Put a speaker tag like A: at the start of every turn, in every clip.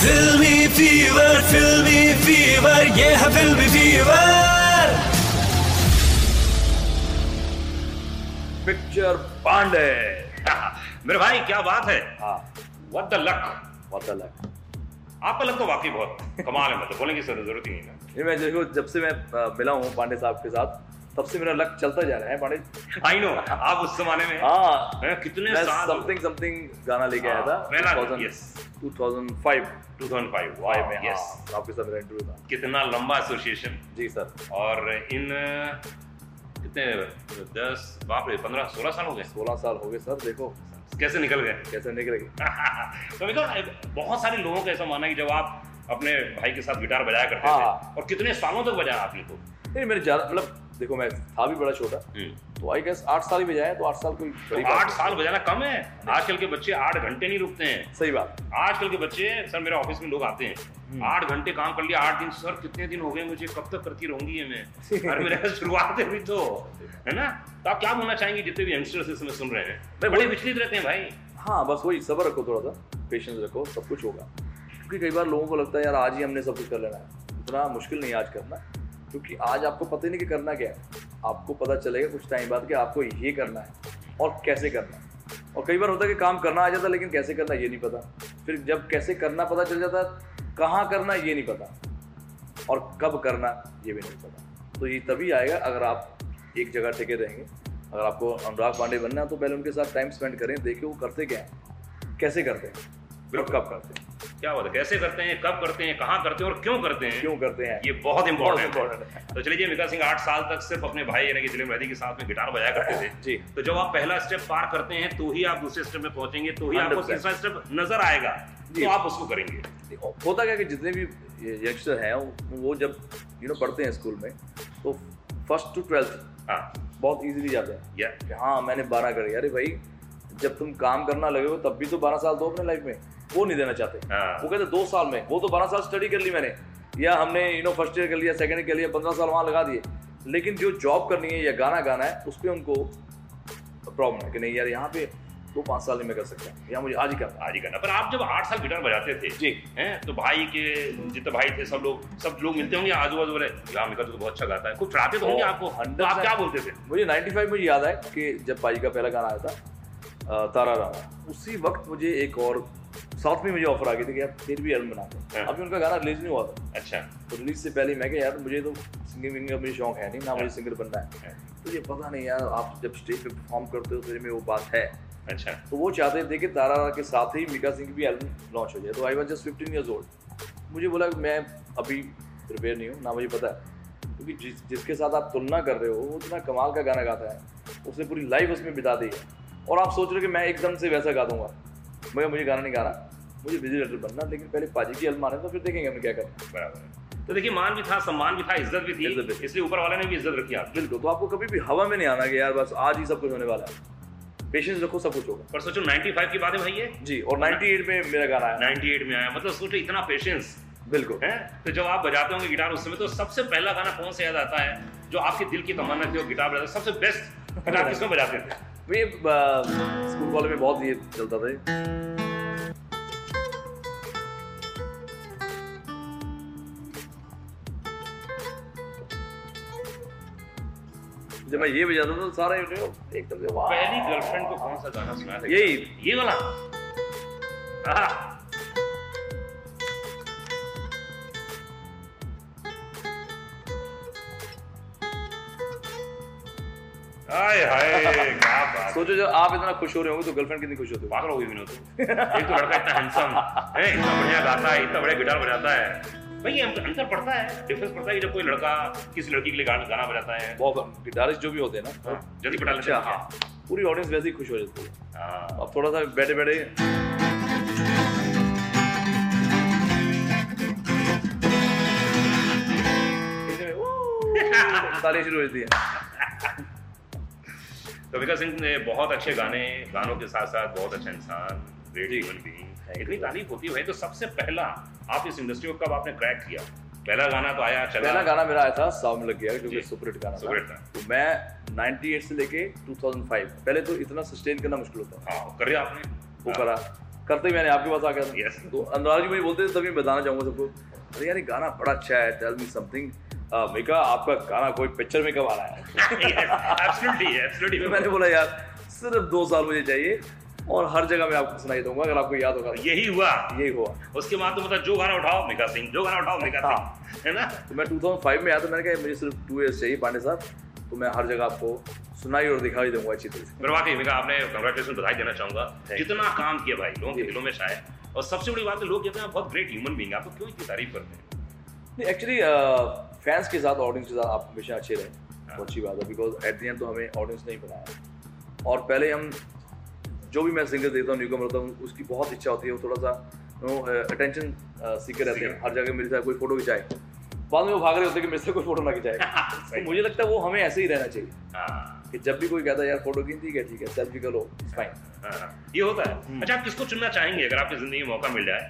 A: Filmy fever, filmy fever, ये है filmy fever.
B: Picture Pandey
C: मेरे भाई क्या बात है?
B: हाँ।
C: व्हाट द लक
B: बहुत अलग
C: आपका लक तो वाकई बहुत कमाल है मतलब बोलने की ज़रूरत ही नहीं है।
B: ये मैं जब से मैं मिला हूँ पांडे साहब के साथ तब से मेरा लक चलता जा रहा है पांडे
C: आई नो आप उस जमाने में
B: हाँ।
C: कितने
B: मैं
C: साल
B: समथिंग समथिंग गाना लेके आया था
C: पहला,
B: 2000 2005
C: 2005
B: वाई में
C: यस
B: हाँ आपके साथ मेरा इंटरव्यू था।
C: कितना लंबा एसोसिएशन
B: जी सर
C: और इन कितने दस बाप रे पंद्रह सोलह साल हो गए।
B: 16 साल हो गए सर देखो।
C: कैसे निकल गए?
B: कैसे निकलेगी
C: तो देखो बहुत सारे लोगों का ऐसा माना है कि जब आप अपने भाई के साथ गिटार बजाया करते
B: हाँ।
C: थे और कितने सालों तक बजाया आपने तो?
B: नहीं मेरे ज़्यादा मतलब देखो मैं था भी बड़ा छोटा तो आई गेस आठ साल ही बजाया तो आठ साल कोई बड़ी
C: तो आठ साल बजाना कम है। आजकल के बच्चे आठ घंटे नहीं रुकते हैं।
B: सही बात।
C: आजकल के बच्चे सर मेरे ऑफ़िस में लोग आते
B: हम्म।
C: हैं आठ घंटे काम कर लिया आठ दिन सर कितने दिन हो गए मुझे कब तक करती रहूँगी ये मैं? अरे मेरे शुरुआत है अभी तो है ना? तो आप क्या बोलना चाहेंगे जितने भी यंगस्टर्स इस समय सुन रहे हैं? बड़े विचलित रहते हैं भाई।
B: हाँ बस वही सब्र रखो थोड़ा सा पेशेंस रखो सब कुछ होगा। क्योंकि कई बार लोगों को लगता है यार आज ही हमने सब कुछ कर लेना है। इतना मुश्किल नहीं आज करना। क्योंकि आज आपको पता ही नहीं कि करना क्या है। आपको पता चलेगा कुछ टाइम बाद कि आपको ये करना है और कैसे करना है। और कई बार होता है कि काम करना आ जाता है, लेकिन कैसे करना ये नहीं पता। फिर जब कैसे करना पता चल जाता कहाँ करना ये नहीं पता। और कब करना ये भी नहीं पता। तो ये तभी आएगा अगर आप एक जगह टिके रहेंगे। अगर आपको अनुराग पांडे बनना है तो पहले उनके साथ टाइम स्पेंड करें, देखिए वो करते क्या हैं। कैसे करते हैं? कब करते हैं?
C: क्या बात है? कैसे करते हैं? कब करते हैं? कहाँ करते हैं? और क्यों करते हैं?
B: क्यों करते हैं?
C: ये बहुत इंपॉर्टेंट है। तो चलिए विकास सिंह आठ साल तक सिर्फ़ अपने भाई यानी कि दिलीप मेहदी के साथ में गिटार बजाया करते थे।
B: जी।
C: तो जब आप पहला स्टेप पार करते हैं तो ही आप दूसरे स्टेप में पहुँचेंगे तो ही आपको तीसरा स्टेप नज़र आएगा तो आप उसको करेंगे।
B: होता क्या कि जितने भी यंगस्टर हैं वो- जब यू नो पढ़ते हैं स्कूल में तो फ़र्स्ट टू ट्वेल्थ
C: हाँ।
B: बहुत इजीली जाते हैं। हाँ मैंने बारह करी। अरे भाई जब तुम काम करना लगे हो तब भी तो बारह साल दो अपने लाइफ में। वो नहीं देना चाहते।
C: हाँ।
B: वो कहते दो साल में। वो तो बारह साल स्टडी कर ली मैंने। या हमने यू नो फ़र्स्ट ईयर कर लिया सेकंड ईयर कर लिया पंद्रह साल वहाँ लगा दिए। लेकिन जो जॉब करनी है या गाना गाना है उस पर उनको प्रॉब्लम है कि नहीं यार यहाँ पे दो पाँच साल में मैं कर सकता हूँ। या मुझे आज ही करना
C: आज ही करना पर आप जब आठ साल गिटार बजाते थे
B: जी।
C: हैं तो भाई के जितने भाई थे सब लोग सब लोग मिलते होंगे आजू बाजू वाले यार मिका तो बहुत अच्छा गाता है। कुछ चढ़ाते तो होंगे आपको। तो आप क्या बोलते थे?
B: मुझे 95 मुझे याद है कि जब भाई का पहला गाना आया था तारा राम। उसी वक्त मुझे एक और साउथ में मुझे ऑफ़र आ गई थी कि यार फिर भी एल्बम बना दो।
C: हाँ।
B: अभी उनका गाना रिलीज़ नहीं हुआ था।
C: अच्छा।
B: तो रिलीज़ से पहले मैं क्या यार मुझे तो सिंगिंग विंगिंग का मुझे शौक है नहीं ना मुझे सिंगर बनना है।
C: हाँ।
B: तो ये पता नहीं यार आप जब स्टेज पे परफॉर्म करते हो तो में वो बात है।
C: अच्छा।
B: तो वो चाहते थे कि तारा के साथ ही मीका सिंह की भी एल्बम लॉन्च हो जाए। तो I was just fifteen years old मुझे बोला मैं अभी प्रिपेयर नहीं हूँ ना मुझे पता है। क्योंकि जिस जिसके साथ आप तुलना कर रहे हो वो इतना कमाल का गाना गाता है उसने पूरी लाइफ उसमें बिता दी है। और आप सोच रहे हो कि मैं एकदम से वैसा गा दूँगा मगर मुझे गाना नहीं गाना मुझे बिज़ी लेटर बनना लेकिन पहले पाजी की आने तो फिर देखेंगे हमें क्या करना है।
C: बराबर। तो देखिए मान भी था सम्मान भी था इज़्ज़त भी थी। इसलिए ऊपर वाले ने भी इज़्ज़त रखी आपकी
B: बिल्कुल तो आपको कभी भी हवा में नहीं आना कि यार बस आज ही सब कुछ होने वाला है। पेशेंस रखो सब कुछ होगा।
C: पर सोचो 95 की बात है भाई ये?
B: जी और 98 में मेरा गाना आया।
C: 98 में आया। मतलब सोचो इतना पेशेंस
B: बिल्कुल।
C: है? तो जब आप बजाते होंगे गिटार उस समय तो सबसे पहला गाना कौन सा याद आता है जो आपके दिल की तमन्ना थी और गिटार बजाते सबसे बेस्ट गिटार किसमें बजाते थे?
B: ये स्कूल कॉलेज में बहुत ये चलता था जब मैं ये बजाता था तो सारा एकदम से वाह!
C: पहली गर्लफ्रेंड को कौन सा गाना सुनाया था?
B: यही।
C: ये वाला। हाय हाय क्या बात।
B: सोचो जब आप इतना खुश हो रहे होंगे तो गर्लफ्रेंड कितनी खुश होती होगी।
C: पागल हो गई विनोद। एक तो लड़का इतना हैंडसम है इतना बढ़िया गाता है इतना बढ़िया गिटार बजाता है। भाई ये अंतर पड़ता है। डिफरेंस पड़ता है जब कोई लड़का किसी लड़की के लिए गाना बजाता है।
B: बहुत गिटारिस्ट जो भी होते हैं ना
C: हाँ, जल्दी पटा
B: अच्छा, लेते
C: हैं।
B: हाँ। पूरी ऑडियंस वैसे ही खुश हो जाती है।
C: हाँ।
B: अब थोड़ा सा बैठे बैठे। ताली शुरू हो जाती है।
C: तो विकास सिंह ने बहुत अच्छे गाने गानों के साथ साथ बहुत अच्छा इंसान ग्रेट ह्यूमन बीइंग इतनी तारीफ़ होती है तो सबसे पहला आप इस इंडस्ट्री को कब आपने क्रैक किया? पहला गाना तो आया चला।
B: पहला गाना मेरा आया था साउंड लग गया जो। कि सुपर हिट गाना
C: सुपर हिट
B: था। तो मैं 98 से लेके 2005 पहले तो इतना सस्टेन करना मुश्किल होता है
C: हाँ कर रहे आपने।
B: वो करा। करते ही मैंने आपके पास आ गया
C: Yes.
B: तो अनुराग जी मुझे बोलते थे तभी मैं बताना चाहूँगा सबको। अरे यार ये गाना बड़ा अच्छा है टेल मी समथिंग मेका आपका गाना कोई पिक्चर में कब आ रहा है?
C: एब्सोल्युटली एब्सोल्युटली
B: तो मैंने बोला यार सिर्फ़ दो साल मुझे चाहिए और हर जगह मैं आपको सुनाई दूँगा अगर आपको याद होगा तो।
C: यही हुआ।
B: यही हुआ।
C: उसके बाद तो मतलब जो गाना उठाओ मिका सिंह जो गाना उठाओ मिका
B: हाँ।
C: सिंह है ना?
B: तो मैं 2005 में आया तो मैंने कहा मुझे सिर्फ़ टू ईयर्स चाहिए पांडे साहब। तो मैं हर जगह आपको सुनाई और दिखाई दूँगा अच्छी तरह से।
C: वाकई मिका आपने कंग्रेचुलेशन बधाई देना चाहूँगा। जितना काम किया भाई लोगों के दिलों में शायद और सबसे बड़ी बात है लोग कहते हैं आप बहुत ग्रेट ह्यूमन बींग आपको क्यों इतनी तारीफ़ करते हैं?
B: नहीं एक्चुअली फैंस के साथ ऑडियंस के साथ आप हमेशा अच्छे रहे।
C: हाँ।
B: अच्छी बात है बिकॉज़ एट द एंड तो हमें ऑडियंस नहीं बनाया। और पहले हम जो भी मैं सिंगर देता हूँ न्यूकमर होता हूँ उसकी बहुत इच्छा होती है वो थोड़ा सा अटेंशन सीकर रहते हैं। हर जगह मेरे साथ कोई फ़ोटो खिंचाए बाद में वो भाग रहे होते हैं कि मेरे से कोई फ़ोटो ना खिंचाए। तो मुझे लगता है वो हमें ऐसे ही रहना चाहिए।
C: हाँ,
B: कि जब भी कोई कहता है यार फ़ोटो की ठीक है ठीक है सेल्फी करो फाइन
C: हाँ, ये होता है।
B: हम्म।
C: अच्छा आप किसको चुनना चाहेंगे? अगर आपकी ज़िंदगी में मौका मिल जाए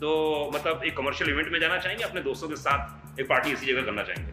C: तो मतलब एक कमर्शियल इवेंट में जाना चाहेंगे अपने दोस्तों के साथ एक पार्टी इसी जगह करना चाहेंगे?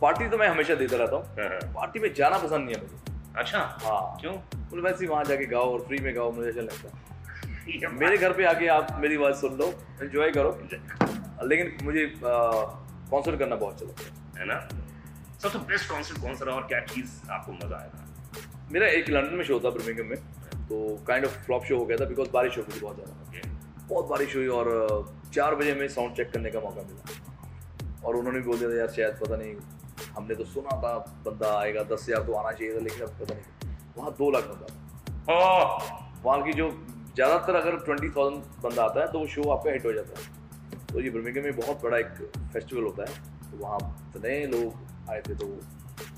B: पार्टी तो मैं हमेशा देता रहता हूँ।
C: हाँ, हाँ।
B: पार्टी में जाना पसंद नहीं है मुझे।
C: अच्छा?
B: हाँ।
C: क्यों?
B: मतलब वैसे ही वहाँ जाके गाओ और फ्री में गाओ मुझे अच्छा लगता मेरे घर पे आके आप मेरी आवाज़ सुन लो एंजॉय करो। लेकिन मुझे कॉन्सर्ट करना बहुत अच्छा लगता है।
C: ना? सबसे बेस्ट कॉन्सर्ट कौन सा रहा और क्या चीज़ आपको मज़ा आया?
B: मेरा एक लंदन में शो था बर्मिंगम में तो काइंड ऑफ़ फ्लॉप शो हो गया था बिकॉज़ बारिश हो गई बहुत ज़्यादा। बहुत बारिश हुई और चार बजे हमें साउंड चेक करने का मौका मिला। और उन्होंने भी बोल दिया था यार शायद पता नहीं हमने तो सुना था बंदा आएगा दस हज़ार तो आना चाहिए था लेकिन अब पता नहीं। वहाँ दो लाख बंदा वहाँ की जो ज़्यादातर अगर ट्वेंटी थाउज़ेंड बंदा आता है तो वो शो आपका हिट हो जाता है। तो ये बर्मिंगम में बहुत बड़ा एक फेस्टिवल होता है। तो वहाँ इतने लोग आए थे तो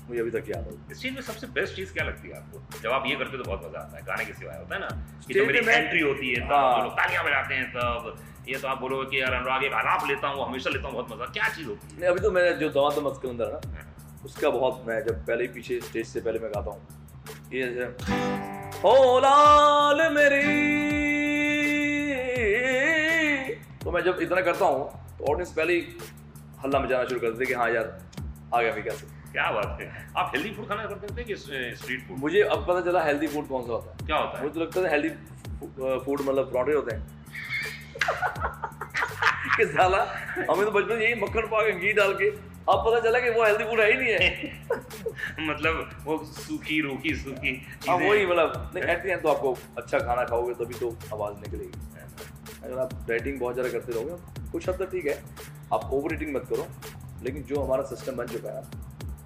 B: मुझे अभी तक याद है।
C: इस चीज़ में सबसे बेस्ट चीज़ क्या लगती है आपको? जब आप ये करते हो तो बहुत मज़ा आता है। गाने के सिवाय होता है ना कि जब मेरी एंट्री होती है तब
B: हाँ।
C: लोग तालियाँ बजाते हैं तब ये तो आप बोलोगे कि यार अनुराग एक आलाप लेता हूँ हमेशा लेता हूँ बहुत मज़ा। क्या चीज़ होती
B: नहीं अभी तो मैं जो दवा तो मस्क अंदर ना उसका बहुत मैं जब पहले ही पीछे स्टेज से पहले मैं गाता हूँ। ये जैसे हो लाल मेरी। तो मैं जब इतना करता हूँ तो ऑडियंस पहले ही हल्ला मचाना शुरू कर देते कि हाँ यार आ गया मैं कैसे?
C: क्या बात है? आप हेल्दी फ़ूड खाना करते थे कि स्ट्रीट फ़ूड
B: मुझे अब पता चला हेल्दी फ़ूड कौन सा होता है।
C: क्या होता है?
B: मुझे तो लगता था हेल्दी फ़ूड मतलब पराठे होते हैं। कि साला हमें तो बचपन यही मक्खन पा के घी डाल के अब पता चला कि वो हेल्दी फ़ूड है ही नहीं है।
C: मतलब वो सूखी रूखी सूखी
B: हाँ वही मतलब नहीं एट तो आपको अच्छा खाना खाओगे तभी तो आवाज़ निकलेगी। अगर आप डाइटिंग बहुत ज़्यादा करते रहोगे कुछ हद तक ठीक है। आप ओवर ईटिंग मत करो लेकिन जो हमारा सिस्टम बन चुका है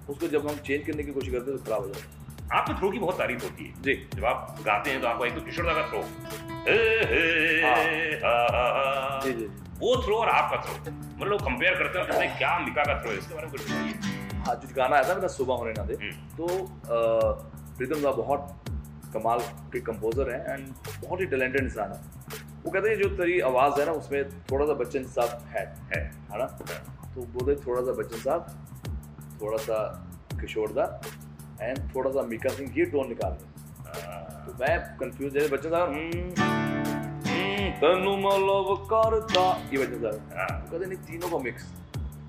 B: उसको जब हम चेंज करने की कोशिश करते हैं तो खराब हो जाता है।
C: आपके थ्रो की बहुत तारीफ़ होती है।
B: जी।
C: जब आप गाते हैं तो आपको एक तो किशोर दा का थ्रो हे।
B: जी जी
C: वो थ्रो और आपका थ्रो मतलब लोग कंपेयर करते हैं कहते हैं क्या मिका का थ्रो है? इसके बारे में कुछ बताइए
B: हाँ। जो गाना आया था मेरा सुबह होने ना दे
C: हम्म।
B: तो प्रीतम दा बहुत कमाल के कंपोजर हैं एंड बहुत ही टैलेंटेड इंसान है। वो कहते हैं जो तेरी आवाज़ है ना उसमें थोड़ा सा बच्चन साहब है।
C: है।
B: है ना? तो बोलते थोड़ा सा बच्चन साहब थोड़ा सा किशोर दा एंड थोड़ा सा मीका सिंह ये टोन निकाल
C: हाँ,
B: तो मैं कंफ्यूज जैसे "हम्म, हम्म, तनु मलब करता ये बच्चन साहब
C: हाँ।
B: कहते नहीं तीनों का मिक्स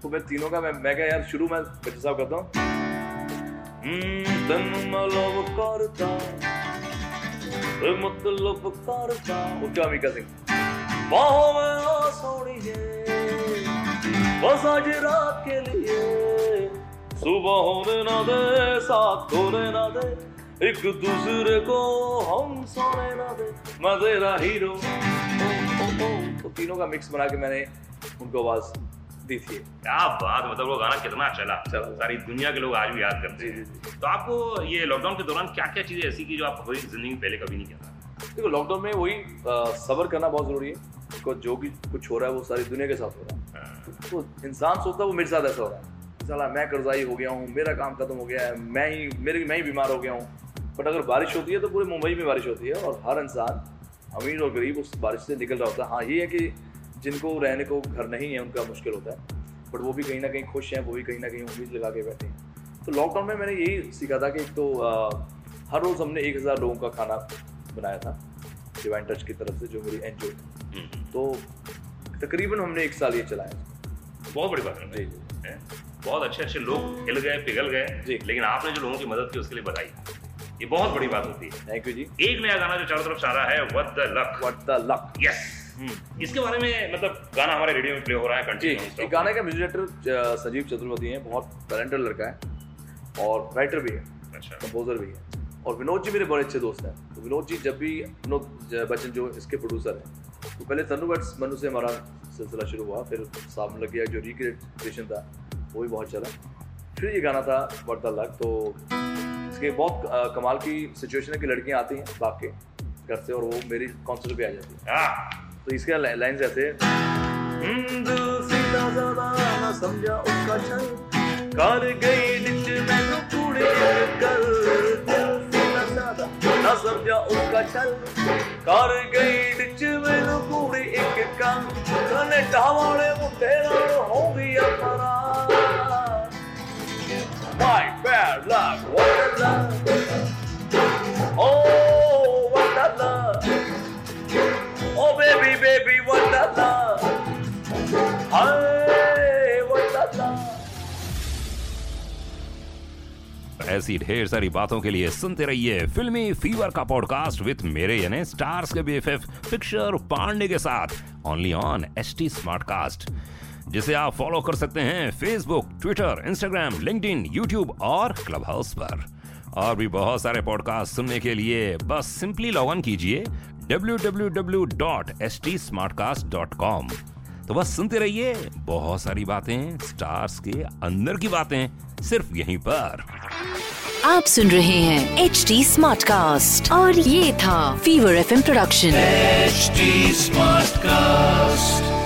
B: तो मैं तीनों का मैं मैं क्या यार शुरू में बच्चन साहब करता हूँ। "हम्म, तनु मलब करता मतलब करता उसका मीका सिंह। बाहों में आ सोनिए बस आज रात के लिए। सुबह होने ना दे साथ होने ना दे एक दूसरे को हम सोने ना दे। मैं तेरा हीरो। तो तीनों का मिक्स बना के मैंने उनको आवाज़ दी थी।
C: क्या बात मतलब वो गाना कितना चला।
B: चला।
C: सारी दुनिया के लोग आज भी याद करते हैं। तो आपको ये लॉकडाउन के दौरान क्या क्या चीज़ें ऐसी की जो आप ज़िंदगी में पहले कभी नहीं किया था?
B: देखो लॉकडाउन में वही सब्र करना बहुत ज़रूरी है। बिकॉज़ जो भी कुछ हो रहा है वो सारी दुनिया के साथ हो रहा है।
C: हाँ,
B: तो इंसान सोचता है वो मेरे साथ ऐसा हो रहा है। साला मैं कर्जाई हो गया हूँ मेरा काम खत्म हो गया है मैं ही मेरे मैं ही बीमार हो गया हूँ। बट अगर बारिश होती है तो पूरे मुंबई में बारिश होती है और हर इंसान अमीर और गरीब उस बारिश से निकल रहा होता है। हाँ ये है कि जिनको रहने को घर नहीं है उनका मुश्किल होता है। बट वो भी कहीं ना कहीं खुश हैं वो भी कहीं ना कहीं उम्मीद लगा के बैठे हैं। तो लॉकडाउन में मैंने यही सीखा था कि एक तो आ, हर रोज़ हमने एक हज़ार लोगों का खाना बनाया था डिवाइन टच की तरफ़ से जो मेरी एन
C: हम्म,
B: तो तकरीबन हमने एक साल ये चलाया
C: बहुत बड़ी बात है।
B: जी जी?
C: बहुत अच्छे अच्छे लोग हिल गए पिघल गए। लेकिन आपने जो लोगों की मदद की उसके लिए बधाई। ये बहुत बड़ी बात होती है।
B: थैंक यू जी।
C: एक नया गाना जो चारों तरफ़ आ रहा है what the luck
B: what the luck
C: yes इसके बारे में मतलब गाना हमारे रेडियो में प्ले हो रहा है कंटिन्यू
B: गाने का म्यूज़िक डायरेक्टर सजीव चतुर्वेदी हैं बहुत टैलेंटेड लड़का है और राइटर भी है
C: अच्छा।
B: कंपोजर भी है और विनोद जी मेरे बड़े अच्छे दोस्त हैं। तो विनोद जी जब भी विनोद बच्चन जो इसके प्रोड्यूसर हैं तो पहले तनु बट्स मनु से हमारा सिलसिला शुरू हुआ फिर सामने लग गया जो रिक्रिएशन था। वो भी बहुत चला फिर ये गाना था वर्ता लक तो इसके बहुत कमाल की सिचुएशन है कि लड़कियाँ आती हैं बाप के घर से और वो मेरी कॉन्सर्ट पे आ जाती है।
C: हाँ।
B: तो इसके लाइन ऐसे। "हम्म, दिल सीधा साधा ना समझा उसका कर गई मैनू कूड़े कर ना समझा उसका छल। कर गई मैनू कूड़े एक कम कनेडा वाले मुंडे नाल हो गया फरार Luck, what a luck Oh, what a luck Oh baby, baby, what a love. Love.
C: ऐसी ढेर सारी बातों के लिए सुनते रहिए फिल्मी फीवर का पॉडकास्ट विद मेरे यानी स्टार्स के बीएफएफ पिक्चर पांडे के साथ only on H T Smartcast जिसे आप फॉलो कर सकते हैं Facebook Twitter Instagram LinkedIn YouTube और क्लब हाउस पर। और भी बहुत सारे पॉडकास्ट सुनने के लिए बस सिंपली लॉग इन कीजिए www.stsmartcast.com तो बस सुनते रहिए बहुत सारी बातें स्टार्स के अंदर की बातें सिर्फ़ यहीं पर।
D: आप सुन रहे हैं एच डी स्मार्ट कास्ट और ये था fever F production
A: HD Smartcast.